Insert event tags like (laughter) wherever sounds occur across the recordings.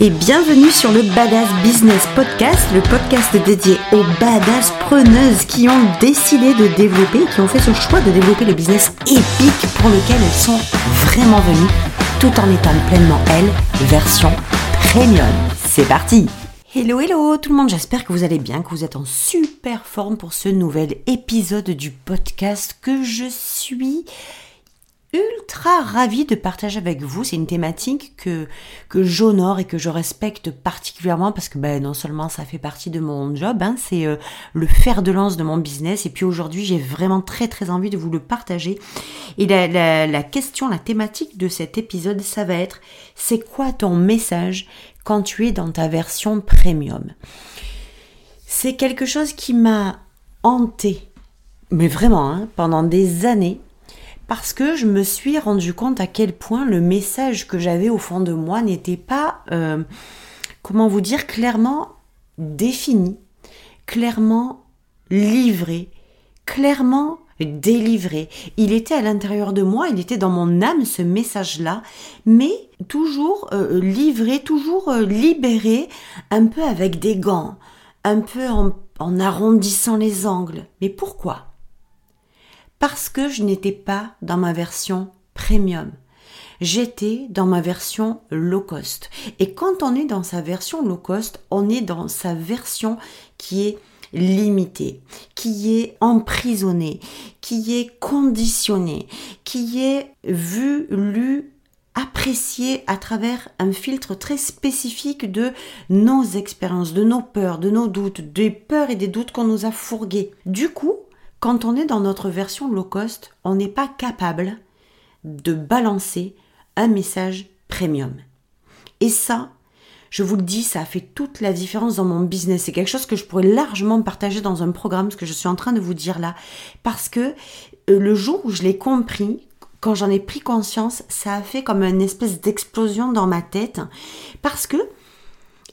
et bienvenue sur le Badass Business Podcast, le podcast dédié aux badass preneuses qui ont décidé de développer, qui ont fait ce choix de développer le business épique pour lequel elles sont vraiment venues, tout en étant pleinement elles, version premium. C'est parti Hello hello tout le monde, j'espère que vous allez bien, que vous êtes en super forme pour ce nouvel épisode du podcast que je suis ultra ravie de partager avec vous. C'est une thématique que, j'honore et que je respecte particulièrement parce que ben, non seulement ça fait partie de mon job, hein, c'est euh, le fer de lance de mon business. Et puis aujourd'hui, j'ai vraiment très très envie de vous le partager. Et la, la question, la thématique de cet épisode, ça va être c'est quoi ton message quand tu es dans ta version premium? C'est quelque chose qui m'a hanté, mais vraiment, hein, pendant des années parce que je me suis rendu compte à quel point le message que j'avais au fond de moi n'était pas, euh, comment vous dire, clairement défini, clairement livré, clairement délivré. Il était à l'intérieur de moi, il était dans mon âme ce message-là, mais toujours euh, livré, toujours euh, libéré, un peu avec des gants, un peu en arrondissant les angles. Mais pourquoi? Parce que je n'étais pas dans ma version premium. J'étais dans ma version low cost. Et quand on est dans sa version low cost, on est dans sa version qui est limitée, qui est emprisonnée, qui est conditionnée, qui est vue, lue, appréciée à travers un filtre très spécifique de nos expériences, de nos peurs, de nos doutes, des peurs et des doutes qu'on nous a fourgués. Du coup, quand on est dans notre version low cost, on n'est pas capable de balancer un message premium. Et ça, je vous le dis, ça a fait toute la différence dans mon business. C'est quelque chose que je pourrais largement partager dans un programme, ce que je suis en train de vous dire là. Parce que euh, le jour où je l'ai compris, quand j'en ai pris conscience, ça a fait comme une espèce d'explosion dans ma tête. Parce que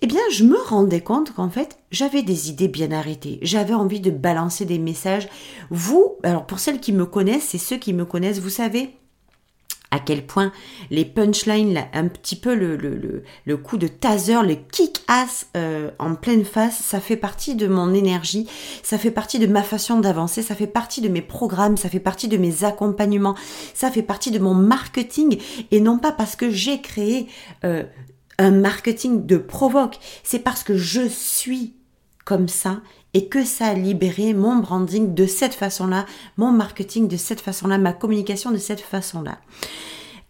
eh bien, je me rendais compte qu'en fait, j'avais des idées bien arrêtées. J'avais envie de balancer des messages. Vous, alors pour celles qui me connaissent et ceux qui me connaissent, vous savez à quel point les punchlines, un petit peu le, le, le, coup de taser, le kick-ass euh, en pleine face, ça fait partie de mon énergie, ça fait partie de ma façon d'avancer, ça fait partie de mes programmes, ça fait partie de mes accompagnements, ça fait partie de mon marketing, et non pas parce que j'ai créé euh, un marketing de provoque. C'est parce que je suis comme ça et que ça a libéré mon branding de cette façon-là, mon marketing de cette façon-là, ma communication de cette façon-là.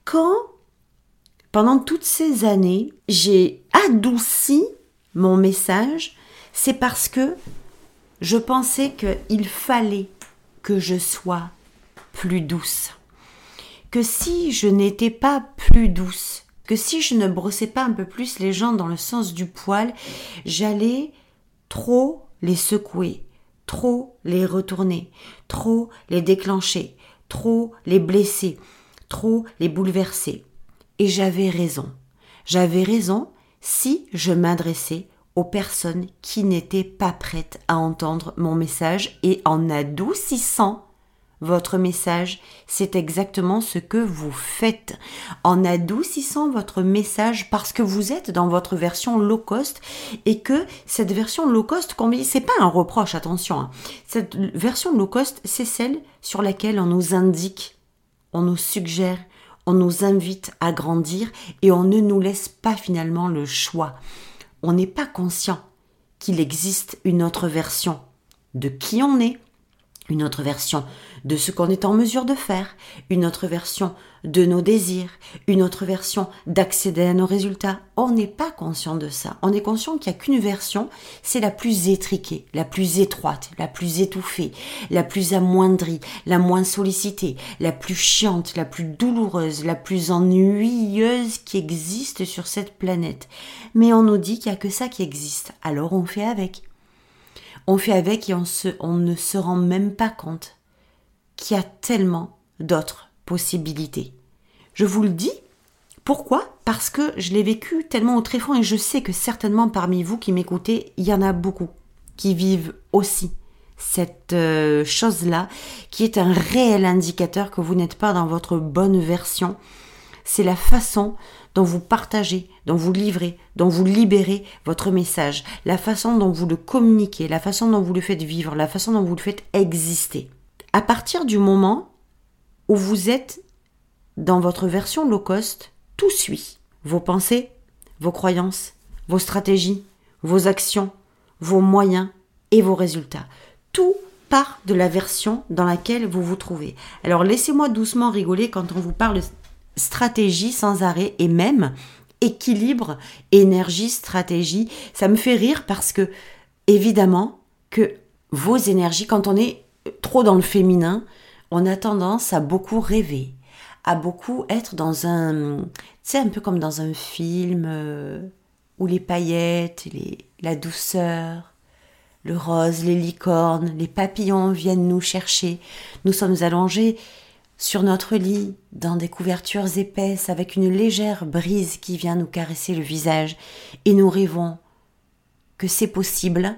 Quand, pendant toutes ces années, j'ai adouci mon message, c'est parce que je pensais qu'il fallait que je sois plus douce. Que si je n'étais pas plus douce, que si je ne brossais pas un peu plus les gens dans le sens du poil, j'allais trop les secouer, trop les retourner, trop les déclencher, trop les blesser, trop les bouleverser. Et j'avais raison. J'avais raison si je m'adressais aux personnes qui n'étaient pas prêtes à entendre mon message et en adoucissant votre message, c'est exactement ce que vous faites en adoucissant votre message parce que vous êtes dans votre version low cost et que cette version low cost, c'est pas un reproche, attention. Hein. Cette version low cost, c'est celle sur laquelle on nous indique, on nous suggère, on nous invite à grandir et on ne nous laisse pas finalement le choix. On n'est pas conscient qu'il existe une autre version de qui on est, une autre version de ce qu'on est en mesure de faire, une autre version de nos désirs, une autre version d'accéder à nos résultats. On n'est pas conscient de ça. On est conscient qu'il n'y a qu'une version, c'est la plus étriquée, la plus étroite, la plus étouffée, la plus amoindrie, la moins sollicitée, la plus chiante, la plus douloureuse, la plus ennuyeuse qui existe sur cette planète. Mais on nous dit qu'il n'y a que ça qui existe, alors on fait avec on fait avec et on, on ne se rend même pas compte qu'il y a tellement d'autres possibilités. Je vous le dis, pourquoi? Parce que je l'ai vécu tellement au tréfonds et je sais que certainement parmi vous qui m'écoutez, il y en a beaucoup qui vivent aussi cette euh, chose-là, qui est un réel indicateur que vous n'êtes pas dans votre bonne version, c'est la façon dont vous partagez, dont vous livrez, dont vous libérez votre message, la façon dont vous le communiquez, la façon dont vous le faites vivre, la façon dont vous le faites exister. À partir du moment où vous êtes dans votre version low cost, tout suit. Vos pensées, vos croyances, vos stratégies, vos actions, vos moyens et vos résultats. Tout part de la version dans laquelle vous vous trouvez. Alors laissez-moi doucement rigoler quand on vous parle stratégie sans arrêt et même équilibre, énergie, stratégie. Ça me fait rire parce que évidemment que vos énergies, quand on est trop dans le féminin, on a tendance à beaucoup rêver, à beaucoup être dans un, tu sais, un peu comme dans un film euh, où les paillettes, les, la douceur, le rose, les licornes, les papillons viennent nous chercher. Nous sommes allongés sur notre lit, dans des couvertures épaisses, avec une légère brise qui vient nous caresser le visage, et nous rêvons que c'est possible,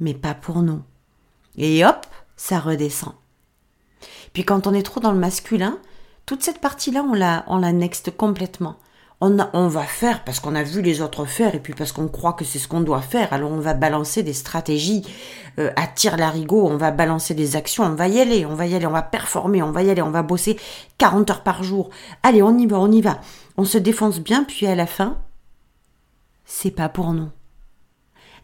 mais pas pour nous. Et hop, ça redescend. Puis quand on est trop dans le masculin, toute cette partie-là, on la, on la complètement. On, va faire parce qu'on a vu les autres faire et puis parce qu'on croit que c'est ce qu'on doit faire. Alors on va balancer des stratégies euh, à tir larigot, on va balancer des actions, on va y aller, on va y aller, on va performer, on va y aller, on va bosser 40 heures par jour. Allez, on y va, on y va. On se défonce bien, puis à la fin, c'est pas pour nous.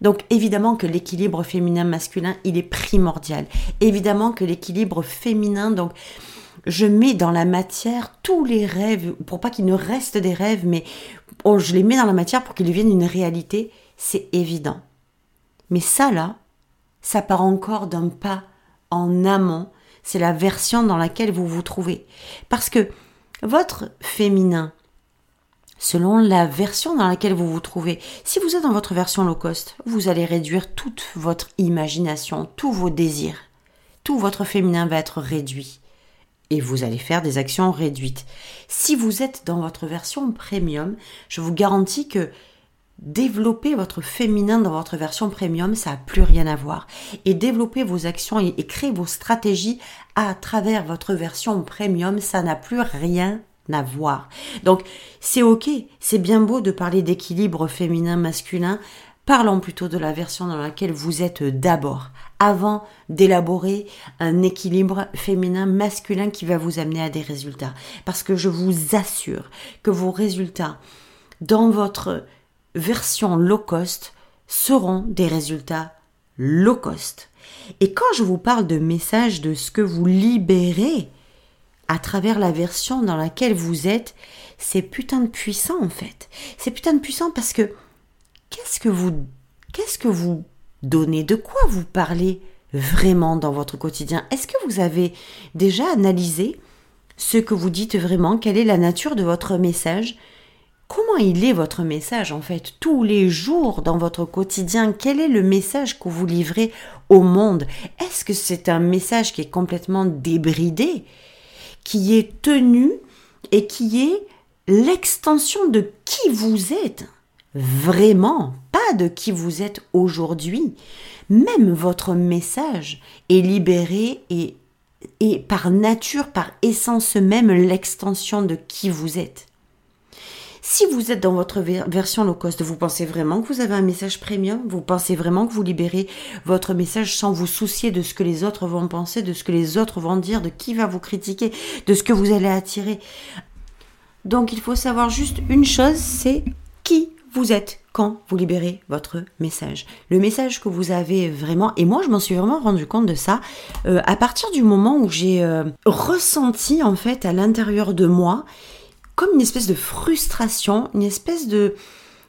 Donc évidemment que l'équilibre féminin-masculin, il est primordial. Évidemment que l'équilibre féminin, donc je mets dans la matière tous les rêves, pour pas qu'ils ne restent des rêves, mais oh, je les mets dans la matière pour qu'ils deviennent une réalité, c'est évident. Mais ça là, ça part encore d'un pas en amont, c'est la version dans laquelle vous vous trouvez. Parce que votre féminin, selon la version dans laquelle vous vous trouvez. Si vous êtes dans votre version low cost, vous allez réduire toute votre imagination, tous vos désirs. Tout votre féminin va être réduit. Et vous allez faire des actions réduites. Si vous êtes dans votre version premium, je vous garantis que développer votre féminin dans votre version premium, ça n'a plus rien à voir. Et développer vos actions et, créer vos stratégies à travers votre version premium, ça n'a plus rien à voir. Donc c'est ok, c'est bien beau de parler d'équilibre féminin-masculin, parlons plutôt de la version dans laquelle vous êtes d'abord, avant d'élaborer un équilibre féminin-masculin qui va vous amener à des résultats. Parce que je vous assure que vos résultats dans votre version low cost seront des résultats low cost. Et quand je vous parle de message de ce que vous libérez, à travers la version dans laquelle vous êtes, c'est putain de puissant en fait. C'est putain de puissant parce que qu'est-ce que vous qu'est-ce que vous donnez De quoi vous parlez vraiment dans votre quotidien? Est-ce que vous avez déjà analysé ce que vous dites vraiment? Quelle est la nature de votre message? Comment il est votre message en fait tous les jours dans votre quotidien? Quel est le message que vous livrez au monde? Est-ce que c'est un message qui est complètement débridé qui est tenu et qui est l'extension de qui vous êtes? Vraiment, pas de qui vous êtes aujourd'hui. Même votre message est libéré et, et par nature, par essence même, l'extension de qui vous êtes. Si vous êtes dans votre version low cost, vous pensez vraiment que vous avez un message premium? Vous pensez vraiment que vous libérez votre message sans vous soucier de ce que les autres vont penser, de ce que les autres vont dire, de qui va vous critiquer, de ce que vous allez attirer? Donc il faut savoir juste une chose, c'est qui vous êtes quand vous libérez votre message. Le message que vous avez vraiment, et moi je m'en suis vraiment rendu compte de ça, euh, à partir du moment où j'ai euh, ressenti en fait à l'intérieur de moi comme une espèce de frustration, une espèce de,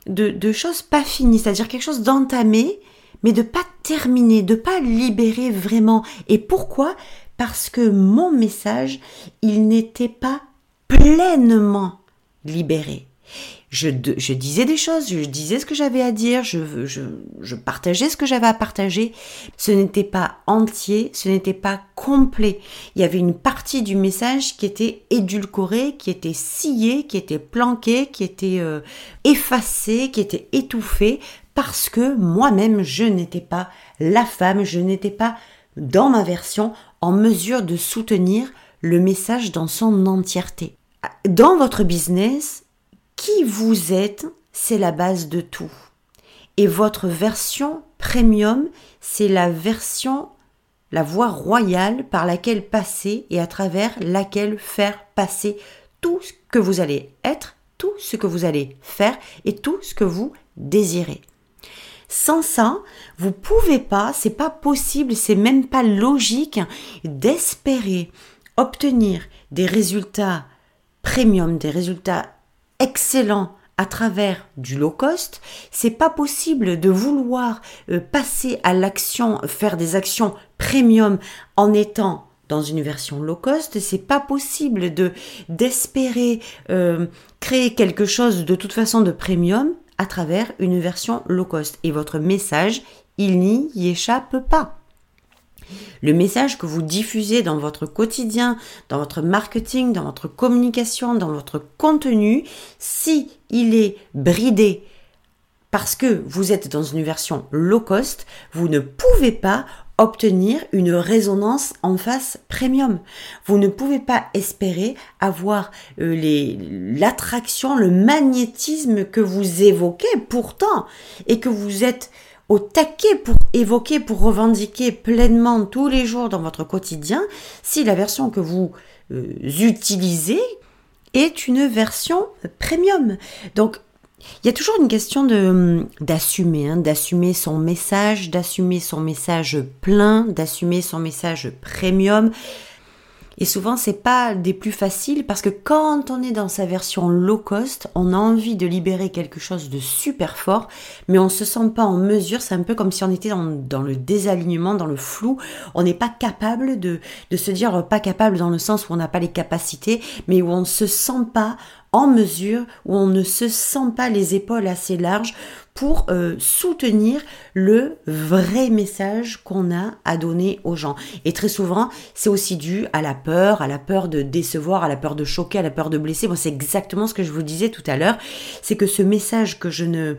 de, de chose pas finie, c'est-à-dire quelque chose d'entamé, mais de pas terminer, de pas libérer vraiment. Et pourquoi? Parce que mon message, il n'était pas pleinement libéré je, je, disais des choses, je disais ce que j'avais à dire, je, je, je, partageais ce que j'avais à partager. Ce n'était pas entier, ce n'était pas complet. Il y avait une partie du message qui était édulcorée, qui était sciée, qui était planquée, qui était euh, effacée, qui était étouffée, parce que moi-même, je n'étais pas la femme, je n'étais pas dans ma version en mesure de soutenir le message dans son entièreté. dans votre business, qui vous êtes, c'est la base de tout. Et votre version premium, c'est la version, la voie royale par laquelle passer et à travers laquelle faire passer tout ce que vous allez être, tout ce que vous allez faire et tout ce que vous désirez. Sans ça, vous pouvez pas, c'est pas possible, c'est même pas logique d'espérer obtenir des résultats premium, des résultats excellents à travers du low cost, c'est pas possible de vouloir euh, passer à l'action, faire des actions premium en étant dans une version low cost, c'est pas possible de d'espérer euh, créer quelque chose de toute façon de premium à travers une version low cost. Et votre message, il n'y échappe pas. Le message que vous diffusez dans votre quotidien, dans votre marketing, dans votre communication, dans votre contenu, si il est bridé parce que vous êtes dans une version low cost, vous ne pouvez pas obtenir une résonance en face premium. Vous ne pouvez pas espérer avoir euh, l'attraction, le magnétisme que vous évoquez pourtant et que vous êtes au taquet pour évoquer, pour revendiquer pleinement tous les jours dans votre quotidien, si la version que vous euh, utilisez est une version premium. Donc, il y a toujours une question de d'assumer, hein, d'assumer son message, d'assumer son message plein, d'assumer son message premium. Et souvent, c'est pas des plus faciles parce que quand on est dans sa version low cost, on a envie de libérer quelque chose de super fort, mais on se sent pas en mesure. C'est un peu comme si on était dans, le désalignement, dans le flou. On n'est pas capable de, de se dire pas capable dans le sens où on n'a pas les capacités, mais où on se sent pas en mesure, où on ne se sent pas les épaules assez larges pour euh, soutenir le vrai message qu'on a à donner aux gens. Et très souvent, c'est aussi dû à la peur, à la peur de décevoir, à la peur de choquer, à la peur de blesser. Moi, c'est exactement ce que je vous disais tout à l'heure. C'est que ce message que je ne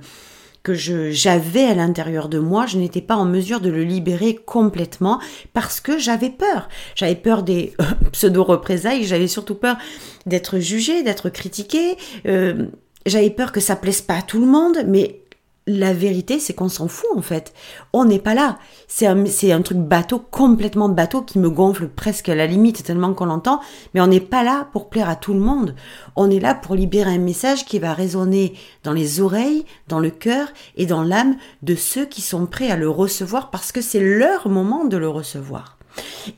que j'avais à l'intérieur de moi, je n'étais pas en mesure de le libérer complètement parce que j'avais peur. J'avais peur des (laughs) pseudo-représailles, j'avais surtout peur d'être jugée, d'être critiquée. Euh, j'avais peur que ça plaise pas à tout le monde, mais la vérité, c'est qu'on s'en fout en fait. On n'est pas là. C'est un, truc bateau, complètement bateau, qui me gonfle presque à la limite tellement qu'on l'entend. Mais on n'est pas là pour plaire à tout le monde. On est là pour libérer un message qui va résonner dans les oreilles, dans le cœur et dans l'âme de ceux qui sont prêts à le recevoir parce que c'est leur moment de le recevoir.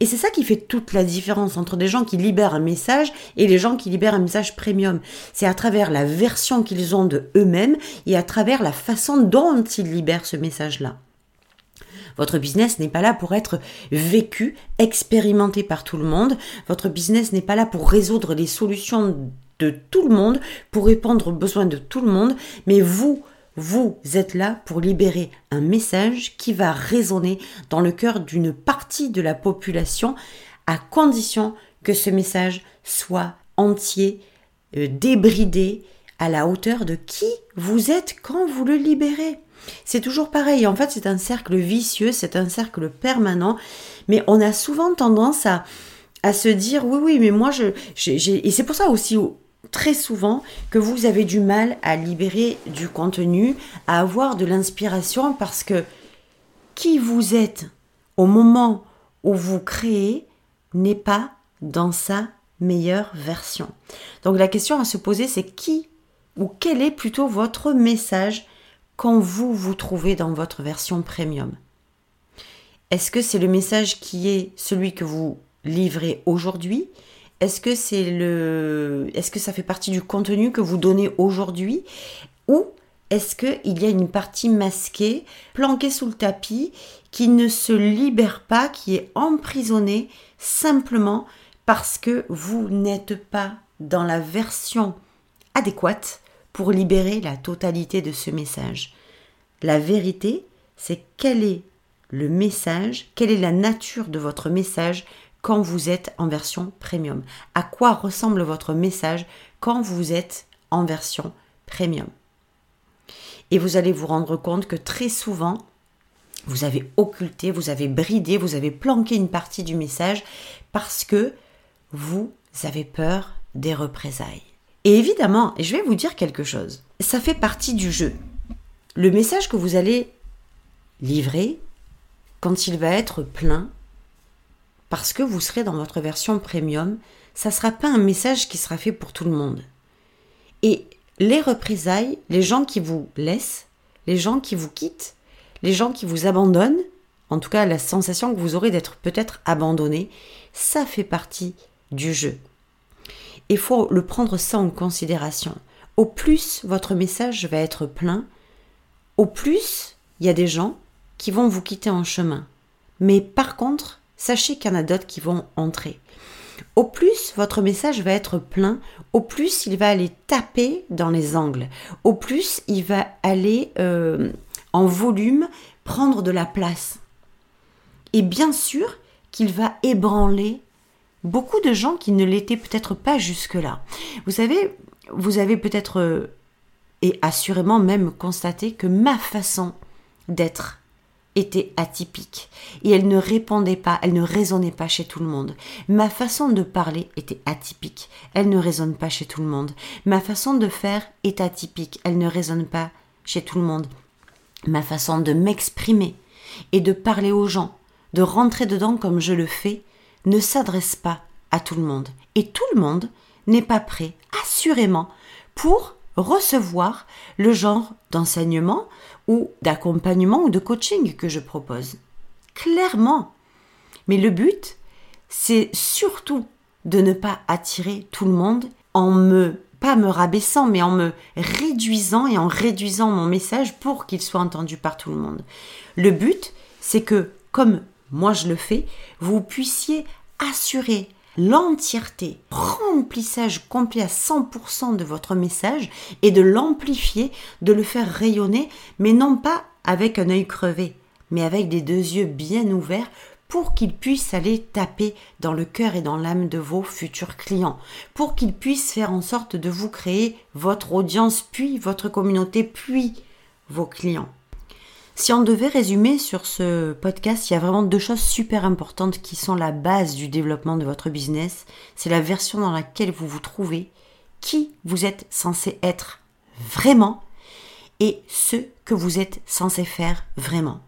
Et c'est ça qui fait toute la différence entre des gens qui libèrent un message et les gens qui libèrent un message premium. C'est à travers la version qu'ils ont de eux-mêmes et à travers la façon dont ils libèrent ce message-là. Votre business n'est pas là pour être vécu, expérimenté par tout le monde. Votre business n'est pas là pour résoudre les solutions de tout le monde, pour répondre aux besoins de tout le monde, mais vous, vous êtes là pour libérer un message qui va résonner dans le cœur d'une partie de la population à condition que ce message soit entier, euh, débridé, à la hauteur de qui vous êtes quand vous le libérez. C'est toujours pareil, en fait c'est un cercle vicieux, c'est un cercle permanent, mais on a souvent tendance à, à se dire oui oui mais moi je, et c'est pour ça aussi très souvent que vous avez du mal à libérer du contenu, à avoir de l'inspiration parce que qui vous êtes au moment où vous créez n'est pas dans sa meilleure version. Donc la question à se poser c'est qui ou quel est plutôt votre message quand vous vous trouvez dans votre version premium? Est-ce que c'est le message qui est celui que vous livrez aujourd'hui est-ce que c'est le, est-ce que ça fait partie du contenu que vous donnez aujourd'hui, ou est-ce qu'il y a une partie masquée, planquée sous le tapis, qui ne se libère pas, qui est emprisonnée simplement parce que vous n'êtes pas dans la version adéquate pour libérer la totalité de ce message? La vérité, c'est quel est le message, quelle est la nature de votre message quand vous êtes en version premium À quoi ressemble votre message quand vous êtes en version premium? Et vous allez vous rendre compte que très souvent, vous avez occulté, vous avez bridé, vous avez planqué une partie du message parce que vous avez peur des représailles. Et évidemment, je vais vous dire quelque chose, ça fait partie du jeu. Le message que vous allez livrer, quand il va être plein, parce que vous serez dans votre version premium, ça ne sera pas un message qui sera fait pour tout le monde. Et les représailles, les gens qui vous laissent, les gens qui vous quittent, les gens qui vous abandonnent, en tout cas la sensation que vous aurez d'être peut-être abandonné, ça fait partie du jeu. Il faut le prendre ça en considération. Au plus votre message va être plein, au plus il y a des gens qui vont vous quitter en chemin. Mais par contre, sachez qu'il y en a d'autres qui vont entrer. Au plus votre message va être plein, au plus il va aller taper dans les angles, au plus il va aller euh, en volume prendre de la place. Et bien sûr qu'il va ébranler beaucoup de gens qui ne l'étaient peut-être pas jusque-là. Vous savez, vous avez peut-être euh, et assurément même constaté que ma façon d'être était atypique et elle ne répondait pas, elle ne résonnait pas chez tout le monde. Ma façon de parler était atypique, elle ne résonne pas chez tout le monde. Ma façon de faire est atypique, elle ne résonne pas chez tout le monde. Ma façon de m'exprimer et de parler aux gens, de rentrer dedans comme je le fais, ne s'adresse pas à tout le monde. Et tout le monde n'est pas prêt, assurément, pour recevoir le genre d'enseignement ou d'accompagnement ou de coaching que je propose. Clairement. Mais le but, c'est surtout de ne pas attirer tout le monde en me pas me rabaissant, mais en me réduisant et en réduisant mon message pour qu'il soit entendu par tout le monde. Le but, c'est que, comme moi je le fais, vous puissiez assurer l'entièreté, remplissage complet à 100% de votre message et de l'amplifier, de le faire rayonner, mais non pas avec un œil crevé, mais avec des deux yeux bien ouverts pour qu'il puisse aller taper dans le cœur et dans l'âme de vos futurs clients, pour qu'il puisse faire en sorte de vous créer votre audience, puis votre communauté, puis vos clients. Si on devait résumer sur ce podcast, il y a vraiment deux choses super importantes qui sont la base du développement de votre business. C'est la version dans laquelle vous vous trouvez, qui vous êtes censé être vraiment et ce que vous êtes censé faire vraiment.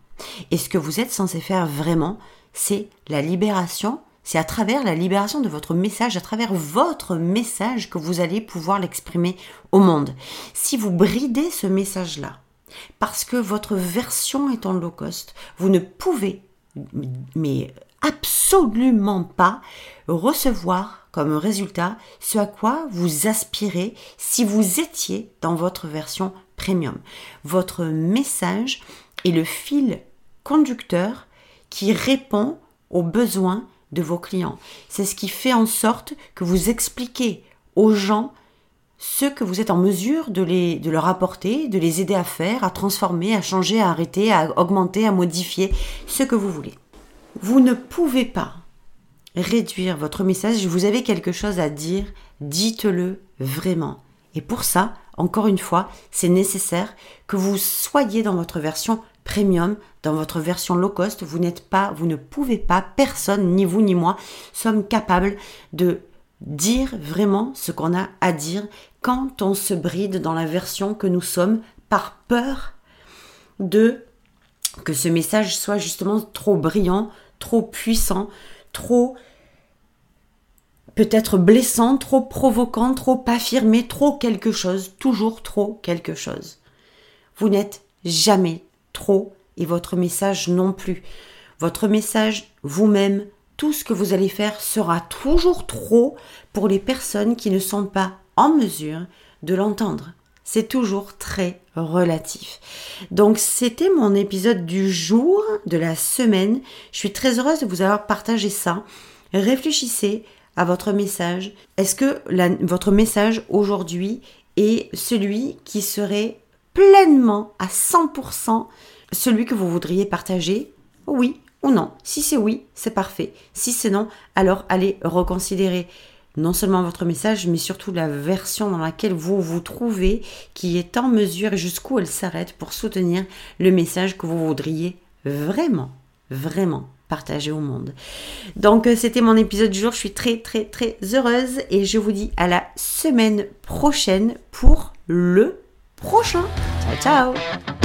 Et ce que vous êtes censé faire vraiment, c'est la libération, c'est à travers la libération de votre message, à travers votre message que vous allez pouvoir l'exprimer au monde. Si vous bridez ce message-là, parce que votre version est en low cost. Vous ne pouvez, mais absolument pas, recevoir comme résultat ce à quoi vous aspirez si vous étiez dans votre version premium. Votre message est le fil conducteur qui répond aux besoins de vos clients. C'est ce qui fait en sorte que vous expliquez aux gens ce que vous êtes en mesure de, les, de leur apporter, de les aider à faire, à transformer, à changer, à arrêter, à augmenter, à modifier, ce que vous voulez. Vous ne pouvez pas réduire votre message. Vous avez quelque chose à dire, dites-le vraiment. Et pour ça, encore une fois, c'est nécessaire que vous soyez dans votre version premium, dans votre version low cost. Vous n'êtes pas, vous ne pouvez pas, personne, ni vous ni moi, sommes capables de dire vraiment ce qu'on a à dire quand on se bride dans la version que nous sommes par peur de que ce message soit justement trop brillant, trop puissant, trop peut-être blessant, trop provoquant, trop affirmé, trop quelque chose, toujours trop quelque chose. Vous n'êtes jamais trop et votre message non plus. Votre message vous-même tout ce que vous allez faire sera toujours trop pour les personnes qui ne sont pas en mesure de l'entendre. C'est toujours très relatif. Donc c'était mon épisode du jour, de la semaine. Je suis très heureuse de vous avoir partagé ça. Réfléchissez à votre message. Est-ce que votre message aujourd'hui est celui qui serait pleinement à 100% celui que vous voudriez partager? Oui ou non. Si c'est oui, c'est parfait. Si c'est non, alors allez reconsidérer non seulement votre message, mais surtout la version dans laquelle vous vous trouvez, qui est en mesure et jusqu'où elle s'arrête pour soutenir le message que vous voudriez vraiment vraiment partager au monde. Donc euh, c'était mon épisode du jour, je suis très très très heureuse et je vous dis à la semaine prochaine pour le prochain. Ciao ciao